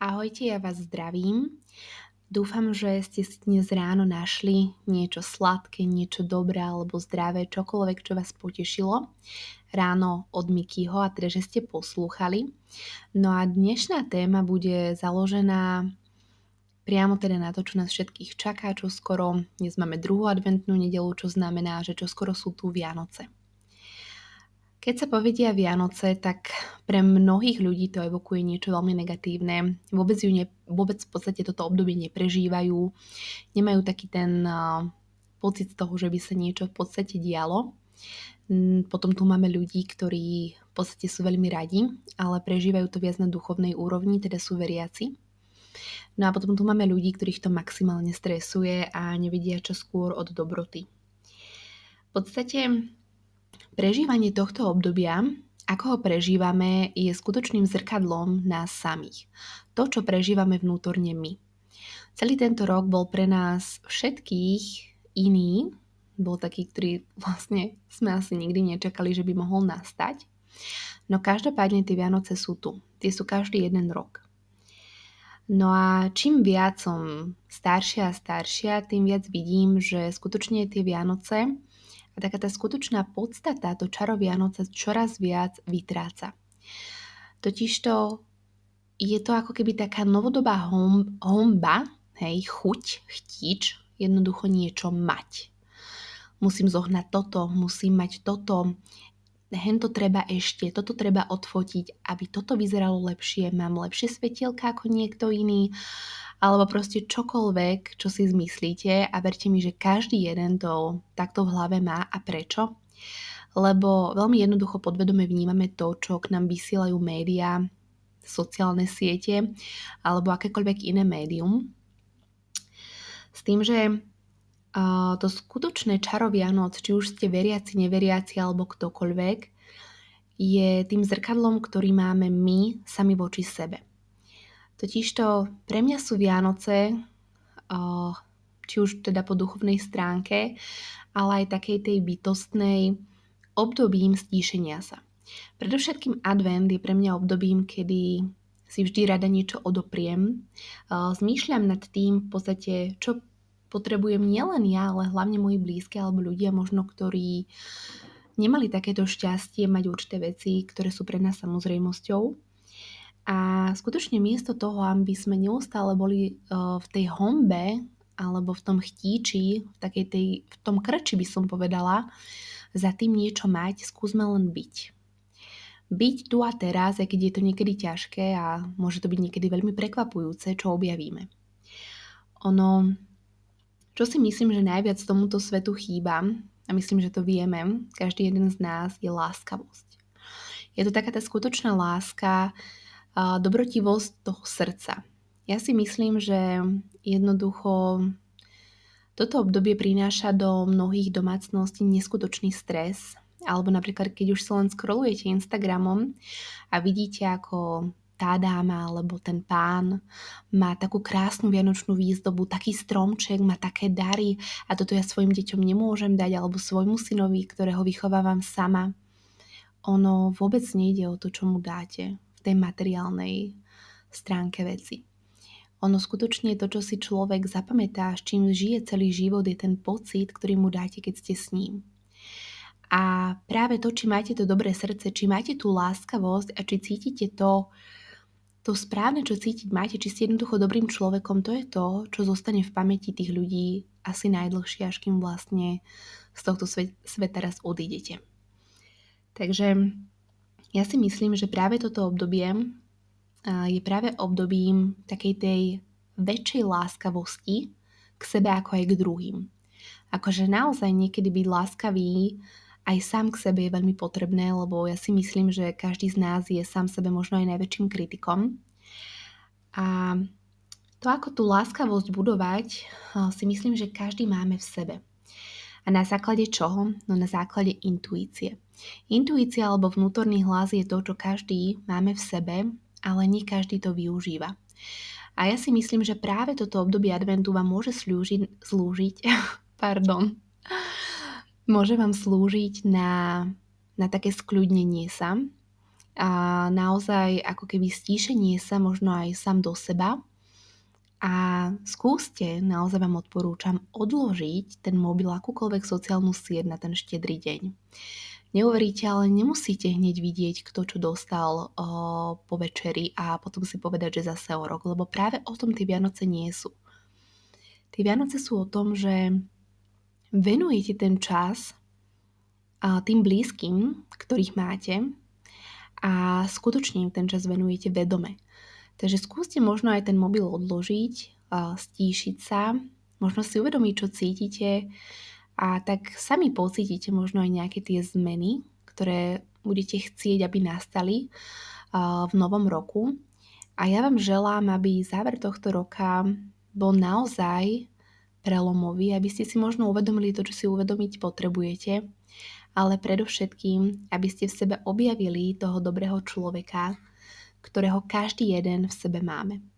Ahojte, ja vás zdravím. Dúfam, že ste si dnes ráno našli niečo sladké, niečo dobré alebo zdravé, čokoľvek, čo vás potešilo ráno od Mikyho a teda, že ste poslúchali. No a dnešná téma bude založená priamo teda na to, čo nás všetkých čaká, čo skoro, dnes máme druhú adventnú nedelu, čo znamená, že čo skoro sú tu Vianoce. Keď sa povedia Vianoce, tak pre mnohých ľudí to evokuje niečo veľmi negatívne. Vôbec, ju ne, vôbec v podstate toto obdobie neprežívajú. Nemajú taký ten pocit z toho, že by sa niečo v podstate dialo. Potom tu máme ľudí, ktorí v podstate sú veľmi radi, ale prežívajú to viac na duchovnej úrovni, teda sú veriaci. No a potom tu máme ľudí, ktorých to maximálne stresuje a nevedia čo skôr od dobroty. V podstate Prežívanie tohto obdobia, ako ho prežívame, je skutočným zrkadlom nás samých. To, čo prežívame vnútorne my. Celý tento rok bol pre nás všetkých iný, bol taký, ktorý vlastne sme asi nikdy nečakali, že by mohol nastať. No každopádne tie Vianoce sú tu. Tie sú každý jeden rok. No a čím viac som staršia a staršia, tým viac vidím, že skutočne tie Vianoce taká tá skutočná podstata, to čaro Vianoce čoraz viac vytráca. Totižto je to ako keby taká novodobá hom, homba, hej, chuť, chtíč, jednoducho niečo mať. Musím zohnať toto, musím mať toto, hen to treba ešte, toto treba odfotiť, aby toto vyzeralo lepšie, mám lepšie svetielka ako niekto iný, alebo proste čokoľvek, čo si zmyslíte a verte mi, že každý jeden to takto v hlave má a prečo. Lebo veľmi jednoducho podvedome vnímame to, čo k nám vysielajú médiá, sociálne siete alebo akékoľvek iné médium. S tým, že to skutočné čaro Vianoc, či už ste veriaci, neveriaci alebo ktokoľvek, je tým zrkadlom, ktorý máme my sami voči sebe. Totižto pre mňa sú Vianoce, či už teda po duchovnej stránke, ale aj takej tej bytostnej obdobím stíšenia sa. Predovšetkým advent je pre mňa obdobím, kedy si vždy rada niečo odopriem. Zmýšľam nad tým v podstate, čo potrebujem nielen ja, ale hlavne moji blízke alebo ľudia možno, ktorí nemali takéto šťastie mať určité veci, ktoré sú pre nás samozrejmosťou. A skutočne miesto toho, aby sme neustále boli v tej hombe alebo v tom chtíči, v, takej tej, v tom krči by som povedala, za tým niečo mať, skúsme len byť. Byť tu a teraz, aj keď je to niekedy ťažké a môže to byť niekedy veľmi prekvapujúce, čo objavíme. Ono, čo si myslím, že najviac tomuto svetu chýba, a myslím, že to vieme, každý jeden z nás, je láskavosť. Je to taká tá skutočná láska, dobrotivosť toho srdca. Ja si myslím, že jednoducho toto obdobie prináša do mnohých domácností neskutočný stres. Alebo napríklad, keď už sa len scrollujete Instagramom a vidíte, ako tá dáma alebo ten pán má takú krásnu vianočnú výzdobu, taký stromček, má také dary a toto ja svojim deťom nemôžem dať alebo svojmu synovi, ktorého vychovávam sama. Ono vôbec nejde o to, čo mu dáte tej materiálnej stránke veci. Ono skutočne to, čo si človek zapamätá, s čím žije celý život, je ten pocit, ktorý mu dáte, keď ste s ním. A práve to, či máte to dobré srdce, či máte tú láskavosť a či cítite to, to správne, čo cítiť máte, či ste jednoducho dobrým človekom, to je to, čo zostane v pamäti tých ľudí asi najdlhšie, až kým vlastne z tohto sveta raz odídete. Takže ja si myslím, že práve toto obdobie je práve obdobím takej tej väčšej láskavosti k sebe ako aj k druhým. Akože naozaj niekedy byť láskavý aj sám k sebe je veľmi potrebné, lebo ja si myslím, že každý z nás je sám sebe možno aj najväčším kritikom. A to, ako tú láskavosť budovať, si myslím, že každý máme v sebe. A na základe čoho? No na základe intuície. Intuícia alebo vnútorný hlas je to, čo každý máme v sebe, ale nie každý to využíva. A ja si myslím, že práve toto obdobie adventu vám môže slúžiť, slúžiť pardon, môže vám slúžiť na, na také skľudnenie sa, a naozaj ako keby stíšenie sa možno aj sám do seba a skúste, naozaj vám odporúčam, odložiť ten mobil akúkoľvek sociálnu sieť na ten štedrý deň. Neuveríte, ale nemusíte hneď vidieť, kto čo dostal o, po večeri a potom si povedať, že zase o rok, lebo práve o tom tie Vianoce nie sú. Tie Vianoce sú o tom, že venujete ten čas a tým blízkym, ktorých máte a skutočne im ten čas venujete vedome. Takže skúste možno aj ten mobil odložiť, stíšiť sa, možno si uvedomiť, čo cítite, a tak sami pocítite možno aj nejaké tie zmeny, ktoré budete chcieť, aby nastali v novom roku. A ja vám želám, aby záver tohto roka bol naozaj prelomový, aby ste si možno uvedomili to, čo si uvedomiť potrebujete, ale predovšetkým, aby ste v sebe objavili toho dobrého človeka, ktorého každý jeden v sebe máme.